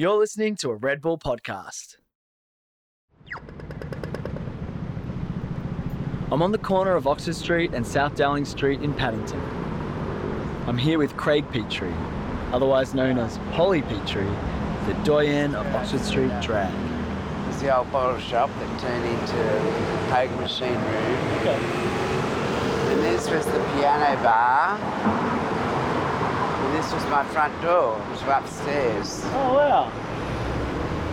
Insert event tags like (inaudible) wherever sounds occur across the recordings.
You're listening to a Red Bull podcast. I'm on the corner of Oxford Street and South Dowling Street in Paddington. I'm here with Craig Petrie, otherwise known as Polly Petrie, the doyen of Oxford Street drag. It's the old bottle shop that turned into poker machine room. Okay. And this was the piano bar. And this was my front door, which was upstairs. Oh, wow.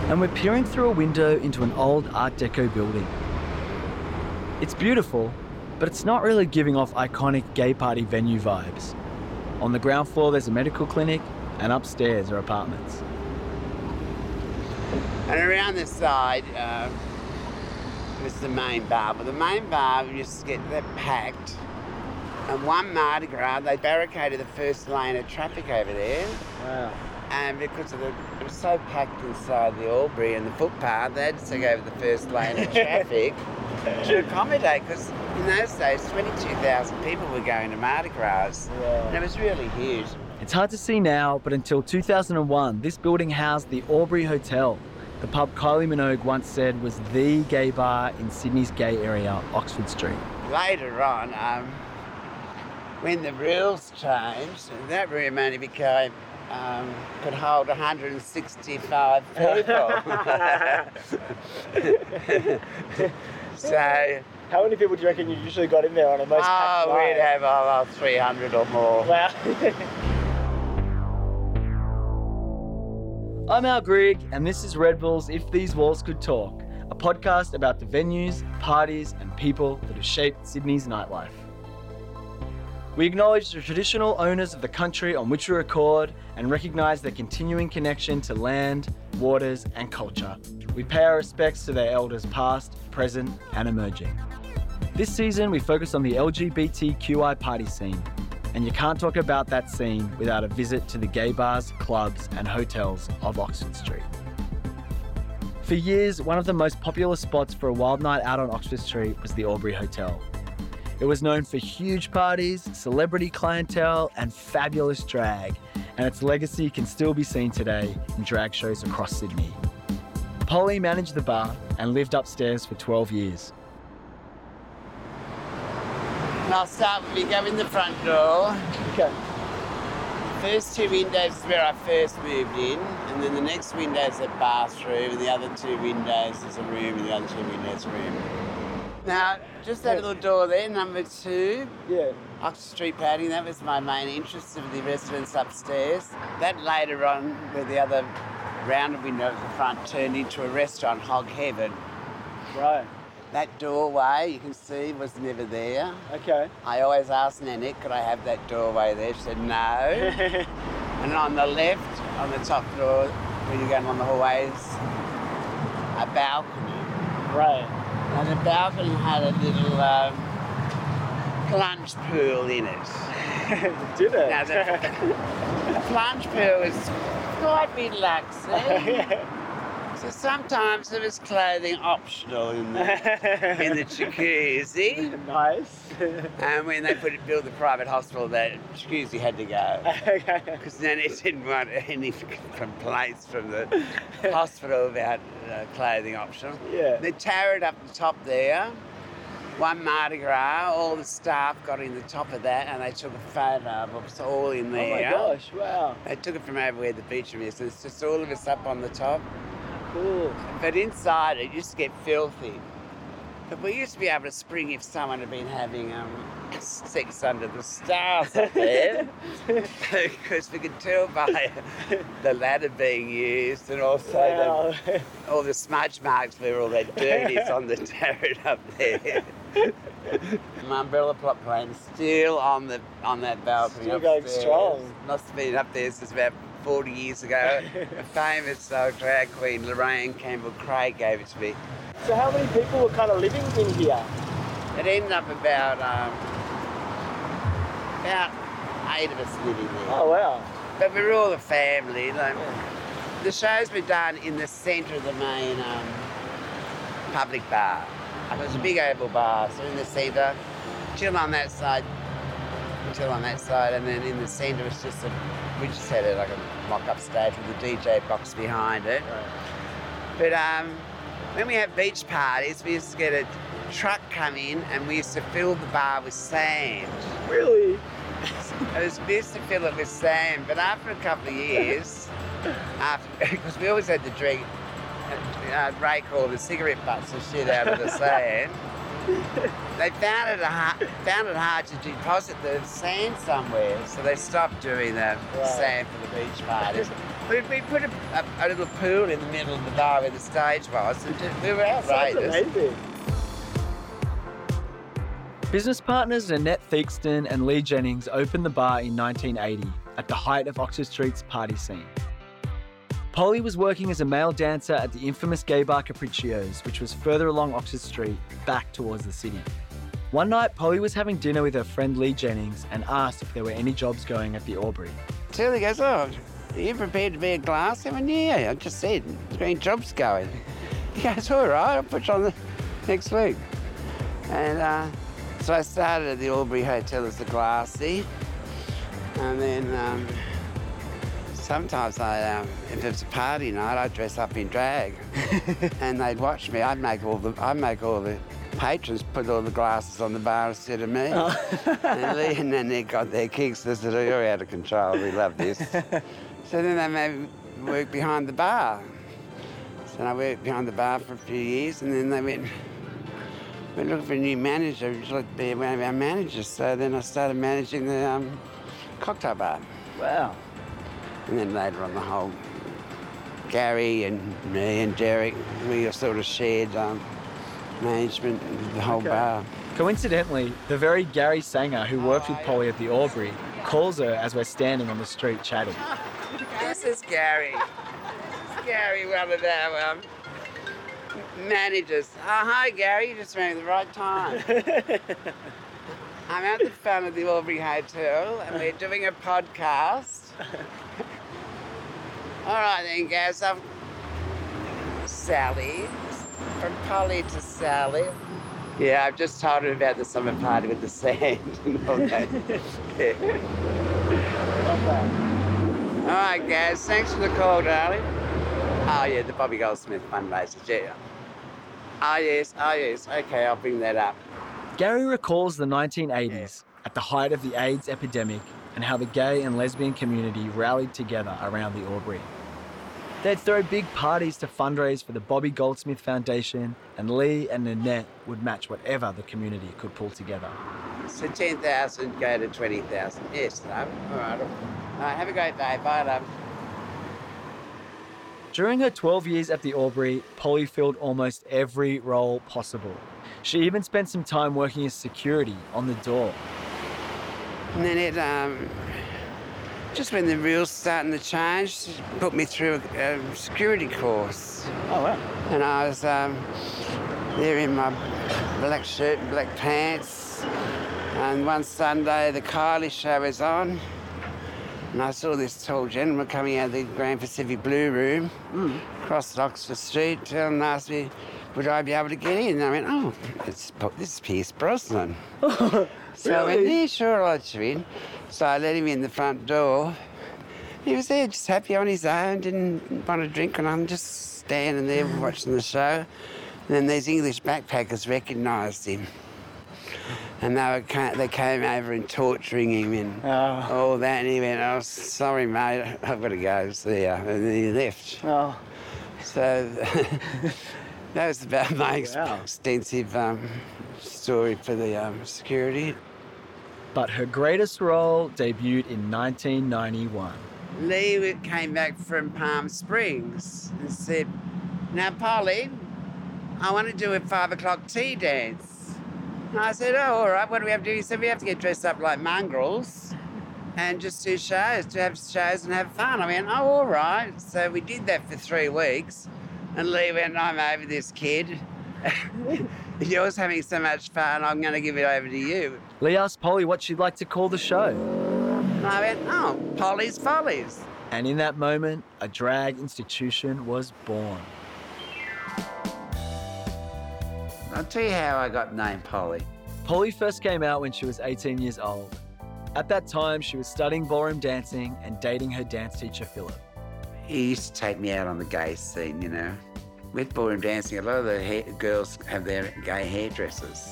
And we're peering through a window into an old Art Deco building. It's beautiful, but it's not really giving off iconic gay party venue vibes. On the ground floor, there's a medical clinic, and upstairs are apartments. And around the side uh, was the main bar. But the main bar used to get that packed. And one Mardi Gras, they barricaded the first lane of traffic over there. Wow. And because of the, it was so packed inside the Albury and the footpath, they had to take over the first lane of traffic (laughs) to accommodate. Because in those days, 22,000 people were going to Mardi Gras. And it was really huge. It's hard to see now, but until 2001, this building housed the Albury Hotel, the pub Kylie Minogue once said was the gay bar in Sydney's gay area, Oxford Street. Later on, um, when the rules changed, that room only became um, could hold 165 people. (laughs) so, How many people do you reckon you usually got in there on a most packed oh, night? we'd have oh, 300 or more. Wow. (laughs) I'm Al Grigg, and this is Red Bull's If These Walls Could Talk, a podcast about the venues, parties, and people that have shaped Sydney's nightlife. We acknowledge the traditional owners of the country on which we record and recognise their continuing connection to land, waters, and culture. We pay our respects to their elders past, present, and emerging. This season, we focus on the LGBTQI party scene, and you can't talk about that scene without a visit to the gay bars, clubs, and hotels of Oxford Street. For years, one of the most popular spots for a wild night out on Oxford Street was the Albury Hotel. It was known for huge parties, celebrity clientele, and fabulous drag, and its legacy can still be seen today in drag shows across Sydney. Polly managed the bar and lived upstairs for 12 years. I'll start with you go in the front door. okay. First two windows is where I first moved in, and then the next window is a bathroom, and the other two windows is a room, and the other two windows a room. Now, just that Yeah. little door there, number two, Yeah. Oxford Street padding, that was my main interest of the residents upstairs. That later on, where the other rounded window at the front turned into a restaurant, Hog Heaven. Right. That doorway, you can see, was never there. Okay. I always asked Nanette, could I have that doorway there? She said no. (laughs) and on the left, on the top floor, when you're going on the hallways, a balcony. right. And the balcony had a little um, plunge pool in it. (laughs) Did it? Now, the, (laughs) the plunge pool was quite relaxing. (laughs) So sometimes there was clothing optional in the, in the jacuzzi. (laughs) nice. And when they put it, built the private hospital, that jacuzzi had to go. (laughs) okay. Because then it didn't want any complaints from the hospital about uh, clothing optional. Yeah. They towered up the top there. One Mardi Gras, all the staff got in the top of that and they took a photo of us all in there. Oh my gosh. Wow. They took it from over where the beach room is. So it's just all of us up on the top. Cool. But inside it used to get filthy. But we used to be able to spring if someone had been having um, sex under the stars up there. (laughs) because we could tell by the ladder being used and also Wow. the, all the smudge marks where all that dirt is on the (laughs) turret up there. My umbrella plot plane still on the on that balcony. Still going upstairs. strong. Must have been up there since about 40 years ago. A (laughs) famous uh, drag queen, Lorraine Campbell Craig, gave it to me. So how many people were kind of living in here? It ended up about um, about eight of us living there. Oh wow. But we were all a family. Like, The show's been done in the centre of the main um, public bar. It was a big oval bar, so in the centre, chill on that side, Till on that side, and then in the centre was just a, we just had a, like a mock-up stage with a DJ box behind it. But um, when we have beach parties, we used to get a truck come in, and we used to fill the bar with sand. Really? (laughs) It was we used to fill it with sand, but after a couple of years, after (laughs) because we always had to drink, uh, rake all the cigarette butts and shit out of the (laughs) sand. (laughs) They found it hard, found it hard to deposit the sand somewhere, so they stopped doing the Right. sand for the beach parties. We, we put a, a, a little pool in the middle of the bar where the stage was, and just, we were That's outrageous. amazing. Business partners Annette Theakston and Lee Jennings opened the bar in 1980 at the height of Oxford Street's party scene. Polly was working as a male dancer at the infamous gay bar Capriccio's, which was further along Oxford Street, back towards the city. One night, Polly was having dinner with her friend Lee Jennings and asked if there were any jobs going at the Albury. Tilly goes, oh, are you prepared to be a glass? I went, yeah, I just said, there's been jobs going. (laughs) He goes, all right, I'll put you on the next week. And uh, so I started at the Albury Hotel as a glassy. And then um, sometimes I, um, if it's a party night, I'd dress up in drag. (laughs) and they'd watch me. I'd make all the, I'd make all the patrons put all the glasses on the bar instead of me. and Lee and then they got their kicks. They said, oh, you're out of control. We love this. so then they made me work behind the bar. So I worked behind the bar for a few years, and then they went, we're looking for a new manager. Like to be one of our managers? So then I started managing the um, cocktail bar. Wow. And then later on, the whole Gary and me and Derek, we sort of shared um, management of the whole Okay. bar. Coincidentally, the very Gary Sanger who worked with Polly at the Albury calls her as we're standing on the street chatting. This is Gary. This is Gary, one of our um, managers. Oh, hi, Gary. You just rang at the right time. (laughs) I'm at the front of the Albury Hotel and we're doing a podcast. All right, then, guys. I'm Sally. From Polly to Sally. Yeah, I've just told her about the summer party with the sand and all that. (laughs) Yeah. Love. All right, guys. Thanks for the call, darling. Oh, yeah, the Bobby Goldsmith fundraiser. Yeah. Oh, yes. Oh, yes. Okay, I'll bring that up. Gary recalls the 1980s at the height of the AIDS epidemic and how the gay and lesbian community rallied together around the Albury. They'd throw big parties to fundraise for the Bobby Goldsmith Foundation, and Lee and Nanette would match whatever the community could pull together. So 10,000 go to 20,000. Yes, love. All right. All right, have a great day. Bye, love. During her 12 years at the Albury, Polly filled almost every role possible. She even spent some time working as security on the door. And then it, um, just when the wheels starting to change, she put me through a, a security course. Oh, wow. And I was um, there in my black shirt and black pants. And one Sunday, the Kylie show was on. And I saw this tall gentleman coming out of the Grand Pacific Blue Room, across Oxford Street, and asked me, would I be able to get in? And I went, oh, it's, this is Pierce Brosnan. (laughs) So I went, Really? yeah, sure, I'll let you in. So I let him in the front door. He was there, just happy on his own, didn't want a drink, and I'm just standing there (sighs) watching the show. And then these English backpackers recognised him. And they, were, they came over and torturing him and Oh. all that. And he went, oh, sorry, mate, I've got to go. See ya. And then he left. Oh. So (laughs) that was about my Wow. extensive um, story for the um, security. But her greatest role debuted in 1991. Lee came back from Palm Springs and said, Now, Polly, I want to do a five o'clock tea dance. And I said, Oh, all right, what do we have to do? He said, We have to get dressed up like mongrels and just do shows, to have shows and have fun. I went, Oh, all right. So we did that for three weeks. And Lee went, I'm over this kid. (laughs) (laughs) You're having so much fun, I'm going to give it over to you. Lee asked Polly what she'd like to call the show. And I went, Oh, Polly's Follies. And in that moment, a drag institution was born. I'll tell you how I got named Polly. Polly first came out when she was 18 years old. At that time, she was studying ballroom dancing and dating her dance teacher, Philip. He used to take me out on the gay scene, you know. With ballroom dancing, a lot of the hair, girls have their gay hairdressers.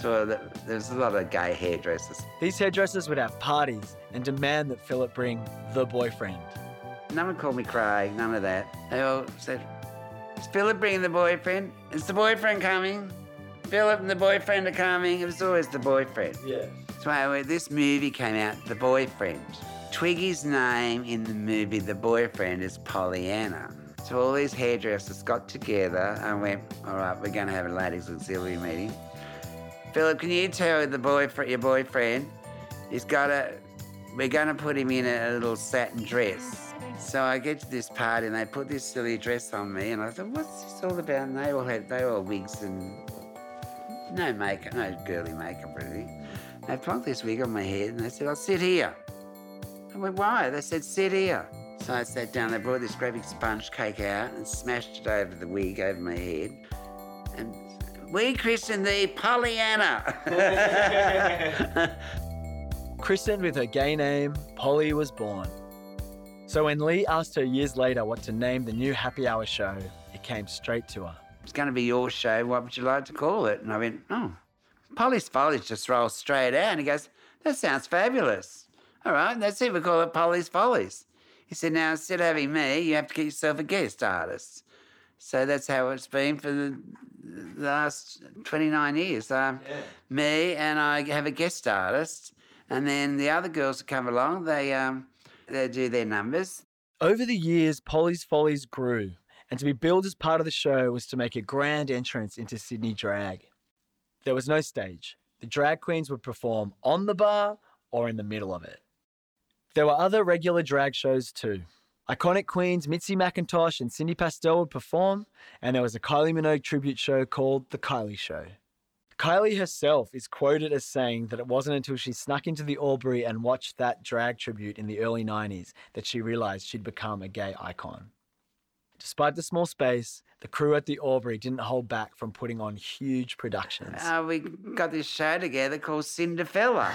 So th- there's a lot of gay hairdressers. These hairdressers would have parties and demand that Philip bring the boyfriend. No one called me Craig, none of that. They all said, Is Philip bringing the boyfriend? Is the boyfriend coming? Philip and the boyfriend are coming. It was always the boyfriend. Yeah. So anyway, this movie came out, The Boyfriend. Twiggy's name in the movie The Boyfriend is Pollyanna. So all these hairdressers got together and went, all right, we're going to have a ladies auxiliary meeting. Philip, can you tell the boyfriend, your boyfriend, he's got a, we're going to put him in a, little satin dress. So I get to this party and they put this silly dress on me and I thought, what's this all about? And they all had, they all wigs and no makeup, no girly makeup really. They plonked this wig on my head and they said, I'll sit here. I went, why? They said, sit here. So I sat down, they brought this great big sponge cake out and smashed it over the wig, over my head. And we christened thee Pollyanna. (laughs) Christened with her gay name, Polly was born. So when Lee asked her years later what to name the new happy hour show, it came straight to her. it's going to be your show. What would you like to call it? And I went, oh, Polly's Follies just rolls straight out. And he goes, that sounds fabulous. All right, that's it. We call it Polly's Follies. He said, now instead of having me, you have to get yourself a guest artist. So that's how it's been for the, the last 29 years. Um, Me and I have a guest artist, and then the other girls that come along, they um, they do their numbers. Over the years, Polly's Follies grew, and to be billed as part of the show was to make a grand entrance into Sydney drag. There was no stage. The drag queens would perform on the bar or in the middle of it. There were other regular drag shows too. Iconic queens Mitzi McIntosh and Cindy Pastel would perform, and there was a Kylie Minogue tribute show called The Kylie Show. Kylie herself is quoted as saying that it wasn't until she snuck into the Albury and watched that drag tribute in the early 90s that she realized she'd become a gay icon. Despite the small space, the crew at the Albury didn't hold back from putting on huge productions. Uh, we got this show together called Cinderfella.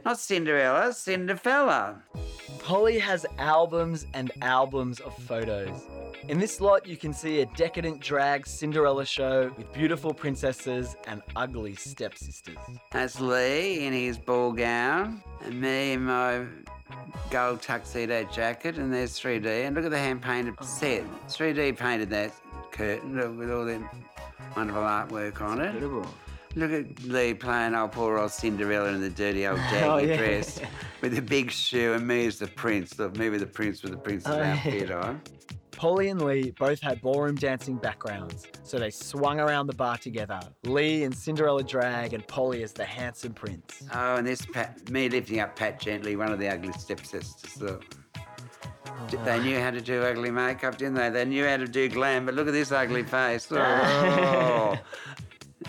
(laughs) Not Cinderella, Cinderfella. Polly has albums and albums of photos. In this lot, you can see a decadent drag Cinderella show with beautiful princesses and ugly stepsisters. That's Lee in his ball gown, and me in my gold tuxedo jacket, and there's 3D. And look at the hand painted oh. set. 3D painted that curtain with all that wonderful artwork on it. Look at Lee playing old poor old Cinderella in the dirty old (laughs) daggy Oh, yeah. dress with the big shoe, and me as the prince. Look, me with the prince with the prince's Oh, yeah. outfit on. Polly and Lee both had ballroom dancing backgrounds, so they swung around the bar together. Lee in Cinderella drag and Polly as the handsome prince. Oh, and this Pat, me lifting up Pat Gently, one of the ugly stepsisters. Look. D- They knew how to do ugly makeup, didn't they? They knew how to do glam, but look at this ugly face. (laughs) Oh.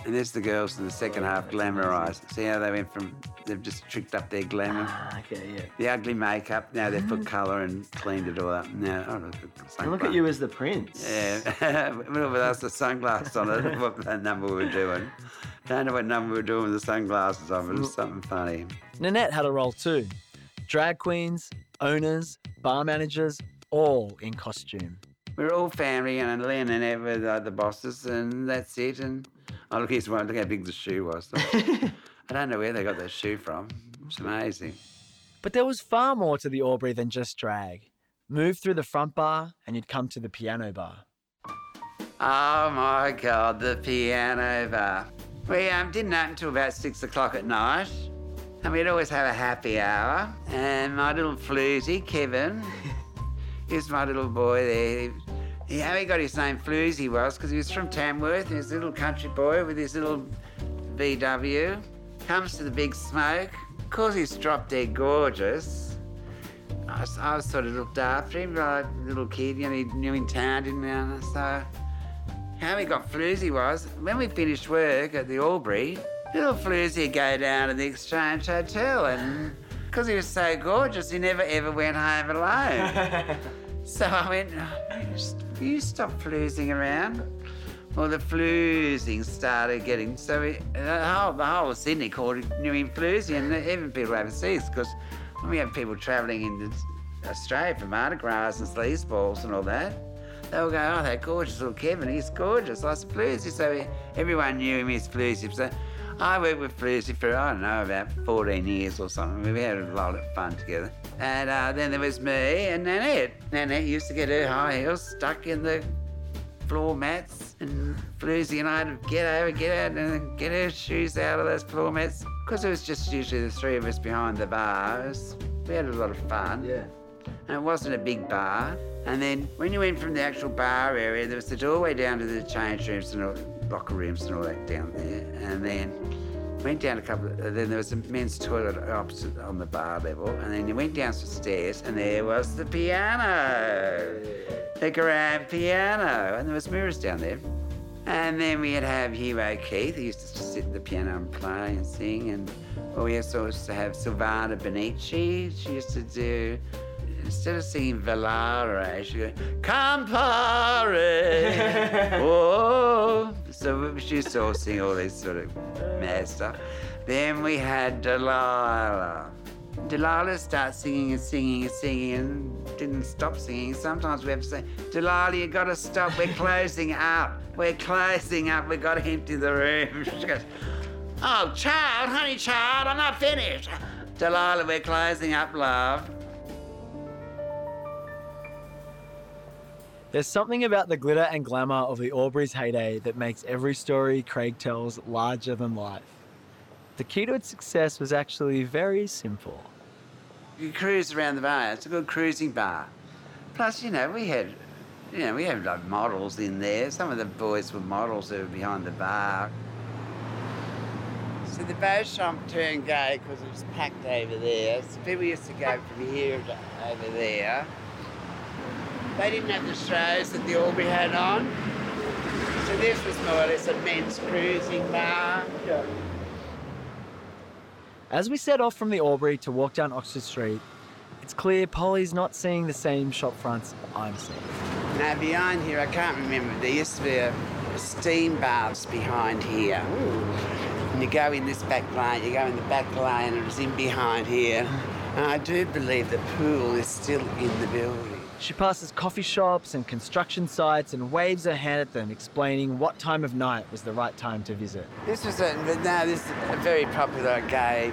And there's the girls in the second half glamorised. See how they went from, they've just tricked up their glamour. Ah, okay, yeah. The ugly makeup, now they've put mm. colour and cleaned it all up. Now, oh, look, at look at you as the prince. Yeah, (laughs) with us the sunglasses on it, what that number we were doing. Don't know what number we were doing with the sunglasses on, but it was mm. something funny. Nanette had a role too. Drag queens, owners, bar managers, all in costume. We're all family, and Len and Ed were the, the bosses, and that's it. And oh, look, here's one. Look how big the shoe was. (laughs) I don't know where they got that shoe from. It's amazing. But there was far more to the Albury than just drag. Move through the front bar and you'd come to the piano bar. Oh my God, the piano bar. We um, didn't open until about six o'clock at night, and we'd always have a happy hour. And my little floozy, Kevin, (laughs) is my little boy there. He, how he got his name Floozy was because he was from Tamworth. and was a little country boy with his little VW. Comes to the big smoke. Of course, he's drop dead gorgeous. I, I sort of looked after him, like a little kid, you know, he knew in town, didn't he? So, uh, how he got floozy was when we finished work at the Albury, little floozy would go down to the Exchange Hotel, and because he was so gorgeous, he never ever went home alone. (laughs) so I went, "Oh, you stop floozing around. Well, the floozing started getting so we, the whole the whole Sydney called it him floozy, and even people overseas because we have people travelling into Australia from Mardi Gras and sleaze balls and all that. They will go, oh, that gorgeous little Kevin, he's gorgeous. I said, Floozy. So everyone knew him as Floozy. So I worked with Floozy for, I don't know, about 14 years or something. We had a lot of fun together. And uh, then there was me and Nanette. Nanette used to get her high heels stuck in the floor mats, and Floozy and I would get over, get out, and get her shoes out of those floor mats. Because it was just usually the three of us behind the bars. We had a lot of fun. Yeah. And it wasn't a big bar. And then when you went from the actual bar area, there was the doorway down to the change rooms and all, locker rooms and all that down there. And then went down a couple. Of, then there was a men's toilet opposite on the bar level. And then you went down some stairs, and there was the piano, the grand piano, and there was mirrors down there. And then we'd have Hero Keith, who used to just sit at the piano and play and sing. And we also used to have Silvana Benici. She used to do instead of singing Volare, she go, Campari. (laughs) oh. So she used to all all this sort of mad stuff. Then we had Delilah. Delilah starts singing and singing and singing and didn't stop singing. Sometimes we have to say, Delilah, you got to stop. We're (laughs) closing up. We're closing up. We've got to empty the room. (laughs) She goes, Oh, child, honey, child, I'm not finished. Delilah, we're closing up, love. There's something about the glitter and glamour of the Albury's heyday that makes every story Craig tells larger than life. The key to its success was actually very simple. You cruise around the bar. It's a good cruising bar. Plus, you know, we had, you know, we had like models in there. Some of the boys were models who were behind the bar. So the Beauchamp turned gay because it was packed over there. So people used to go from here to over there. They didn't have the shows that the Albury had on. So this was more or less a men's cruising bar. Yeah. As we set off from the Albury to walk down Oxford Street, it's clear Polly's not seeing the same shop fronts I'm seeing. Now behind here, I can't remember, there used to be a, a steam baths behind here. And you go in this back lane, you go in the back lane, and it's in behind here. And I do believe the pool is still in the building. She passes coffee shops and construction sites and waves her hand at them, explaining what time of night was the right time to visit. This was a, now this is a very popular gay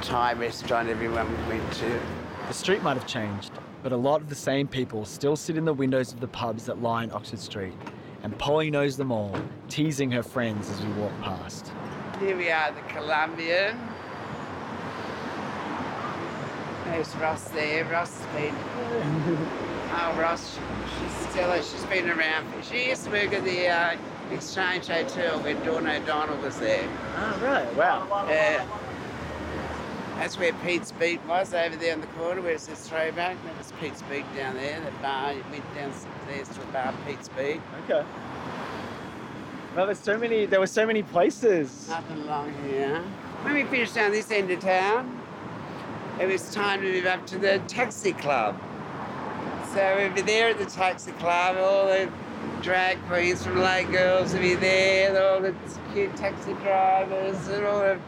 Thai restaurant everyone went to. The street might have changed, but a lot of the same people still sit in the windows of the pubs that line Oxford Street, and Polly knows them all, teasing her friends as we walk past. Here we are, the Colombian. There's Ross there. Ross has been. (laughs) Oh, Ross, she's still, she's been around. She used to work at the uh, Exchange Hotel when Dawn O'Donnell was there. Oh, right, wow. Yeah. That's where Pete's Beat was, over there in the corner where it says throwback. That was Pete's Beat down there. The bar, you went downstairs to a bar, Pete's Beat. Okay. Well, there's so many, there were so many places. Nothing along here. When we finished down this end of town, it was time to move up to the taxi club. So we'd be there at the taxi club, all the drag queens from Les Girls would be there, all the cute taxi drivers, and all the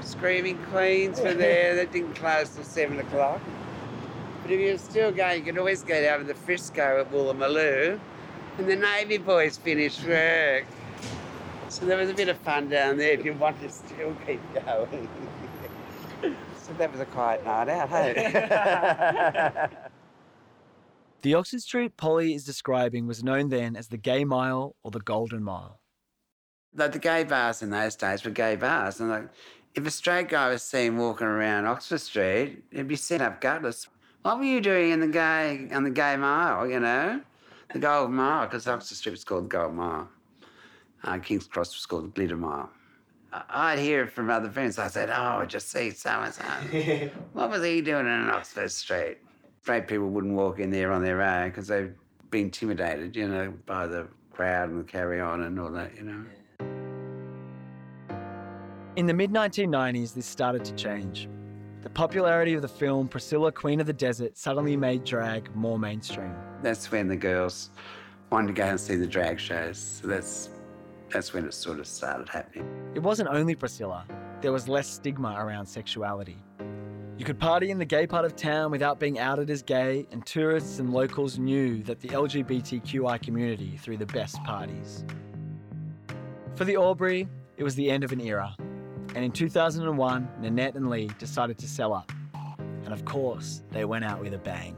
screaming queens were there. That didn't close till seven o'clock. But if you're still going, you can always go down to the Frisco at Woolloomooloo, and the Navy boys finish work. So there was a bit of fun down there if you want to still keep (laughs) going. So that was a quiet night out, hey? (laughs) The Oxford Street Polly is describing was known then as the Gay Mile or the Golden Mile. like the gay bars in those days were gay bars, and like if a straight guy was seen walking around Oxford Street, he'd be sent up gutless. What were you doing in the gay on the gay mile? You know, the Gold Mile, because Oxford Street was called the Gold Mile. Uh, King's Cross was called the Glitter Mile. I- I'd hear from other friends. I said, "Oh, I just see so and so. What was he doing in Oxford Street?" Straight people wouldn't walk in there on their own because they'd be intimidated, you know, by the crowd and the carry on and all that, you know. In the mid 1990s, this started to change. The popularity of the film Priscilla, Queen of the Desert suddenly made drag more mainstream. that's when the girls wanted to go and see the drag shows. So that's that's when it sort of started happening. It wasn't only Priscilla, there was less stigma around sexuality. You could party in the gay part of town without being outed as gay, and tourists and locals knew that the LGBTQI community threw the best parties. For the Albury, it was the end of an era. And in 2001, Nanette and Lee decided to sell up. And of course, they went out with a bang.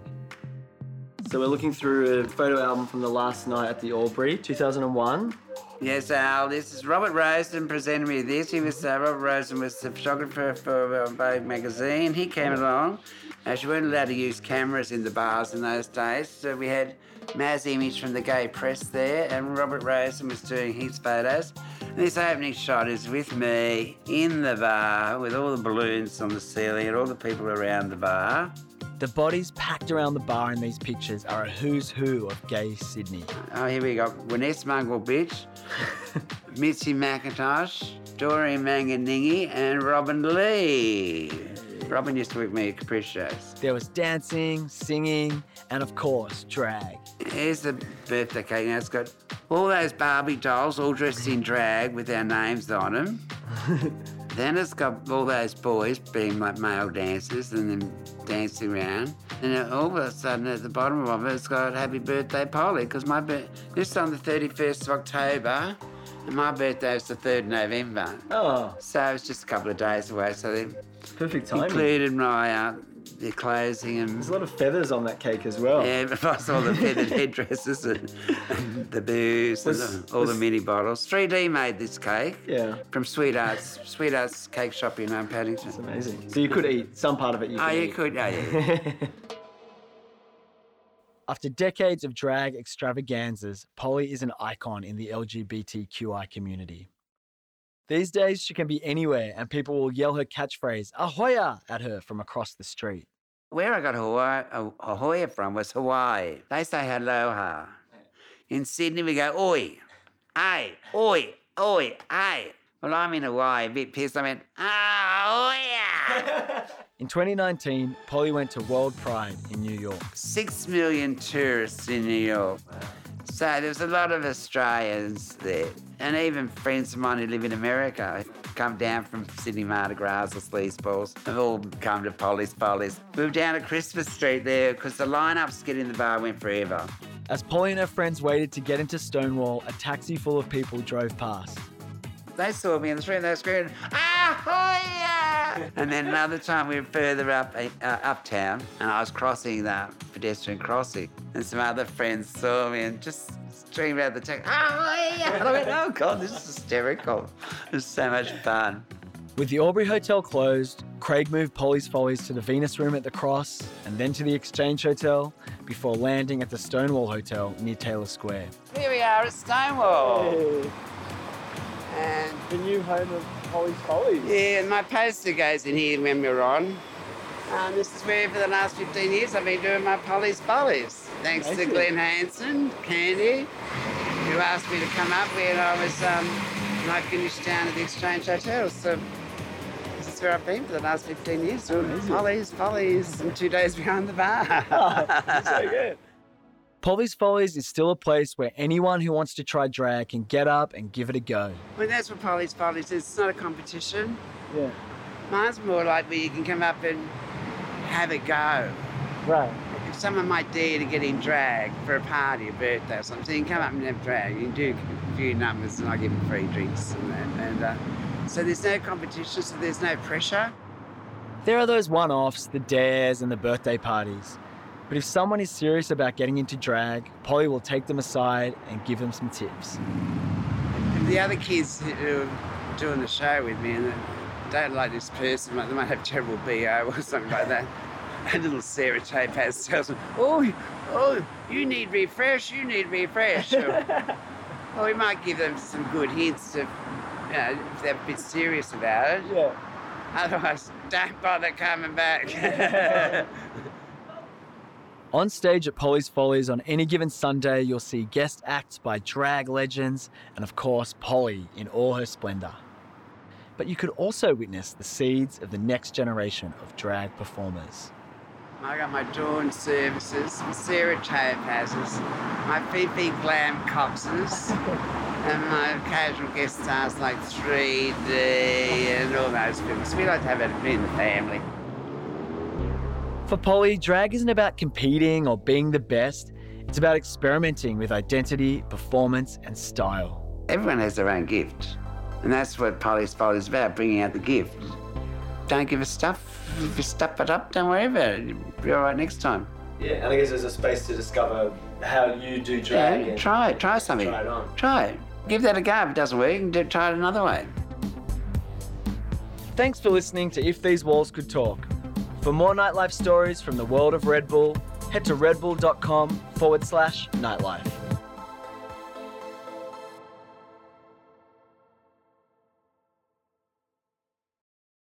So we're looking through a photo album from the last night at the Albury, 2001. Yes, Al, this is Robert Rosen presenting me this. He was, uh, Robert Rosen was the photographer for uh, Vogue magazine. He came along. Uh, she weren't allowed to use cameras in the bars in those days, so we had Maz image from the gay press there, and Robert Rosen was doing his photos. And this opening shot is with me in the bar with all the balloons on the ceiling and all the people around the bar. The bodies packed around the bar in these pictures are a who's who of gay Sydney. Oh, here we go. Vanessa Mungle Bitch, Mitzi McIntosh, Dory Manganingi, and Robin Lee. Robin used to work with me at Capriccio's. There was dancing, singing, and of course, drag. Here's the birthday cake. Now it's got all those Barbie dolls all dressed in drag with our names on them. (laughs) then it's got all those boys being like male dancers and then dancing around. And then all of a sudden at the bottom of it, it's got Happy Birthday Polly because my bir- this is on the 31st of October and my birthday is the 3rd of November. Oh, So it's just a couple of days away. So they perfect timing. included my uh, the closing and There's a lot of feathers on that cake as well. yeah, I saw the feathered headdresses and, (laughs) and the booze and the- all the mini bottles. 3D made this cake Yeah, from Sweethearts, Sweethearts Cake Shop in um, Paddington. it's amazing. So you could eat some part of it. You Oh, could you eat. could, oh, yeah. (laughs) After decades of drag extravaganzas, Polly is an icon in the LGBTQI community. These days, she can be anywhere and people will yell her catchphrase, Ahoya, at her from across the street. Where I got Hawaii, uh, Ahoya from was Hawaii. They say aloha. In Sydney, we go, oi, ay, oi, oi, ay. Well, I'm in Hawaii, a bit pissed. I went, ah, Ahoya. In 2019, Polly went to World Pride in New York. Six million tourists in New York. So there's a lot of Australians there, and even friends of mine who live in America come down from Sydney Mardi Gras or Sleazeballs. Have all come to Polly's Polly's. Moved down to Christopher Street there because the lineups to get in the bar went forever. As Polly and her friends waited to get into Stonewall, a taxi full of people drove past. They saw me in the street and they screamed, Ahoya! (laughs) And then another time we were further up uh, uptown and I was crossing the pedestrian crossing and some other friends saw me and just screamed out the taxi, Oh, yeah. I went, oh God, this is hysterical. It was so much fun. With the Albury Hotel closed, Craig moved Polly's Follies to the Venus Room at the Cross and then to the Exchange Hotel before landing at the Stonewall Hotel near Taylor Square. Here we are at Stonewall. Hey, And the new home of Polly's Follies. yeah, and my poster goes in here when we're on. Um, this is where for the last 15 years I've been doing my Polly's Follies. Thanks to Amazing. Glenn Hanson, Candy, who asked me to come up when I was um, when I finished down at the Exchange Hotel. So this is where I've been for the last 15 years doing Amazing. Polly's Follies and two days (laughs) behind the bar. so good. Polly's Follies is still a place where anyone who wants to try drag can get up and give it a go. well, that's what Polly's Follies is. It's not a competition. Yeah. Mine's more like where you can come up and have a go. Right. If someone might dare to get in drag for a party, a birthday or something, so you can come up and have drag. You can do a few numbers and I give them free drinks and that. And uh, so there's no competition, so there's no pressure. There are those one offs, the dares, and the birthday parties. But if someone is serious about getting into drag, Polly will take them aside and give them some tips. The other kids who are doing the show with me and they don't like this person, they might have terrible BO or something like that. And little Sarah J. Paz tells them, oh, oh, you need refresh, you need refresh. or, (laughs) or we might give them some good hints of, you know, if they're a bit serious about it. Yeah. Otherwise, don't bother coming back. (laughs) On stage at Polly's Follies on any given Sunday, you'll see guest acts by drag legends and, of course, Polly in all her splendour. But you could also witness the seeds of the next generation of drag performers. I got my dawn services, my Sarah topazes, my Fifi glam coxes, and my casual guest stars like 3D and all those films. We like to have it in the family. For Polly, drag isn't about competing or being the best, it's about experimenting with identity, performance, and style. Everyone has their own gift, and that's what Polly's Follies about bringing out the gift. Don't give a stuff. If you stuff it up, don't worry about it. You'll be all right next time. Yeah, and I guess there's a space to discover how you do drag. Yeah, try it. Try something. Try it on. Try it. Give that a go. If it doesn't work, you can try it another way. Thanks for listening to If These Walls Could Talk. For more nightlife stories from the world of Red Bull, head to redbull.com forward slash nightlife.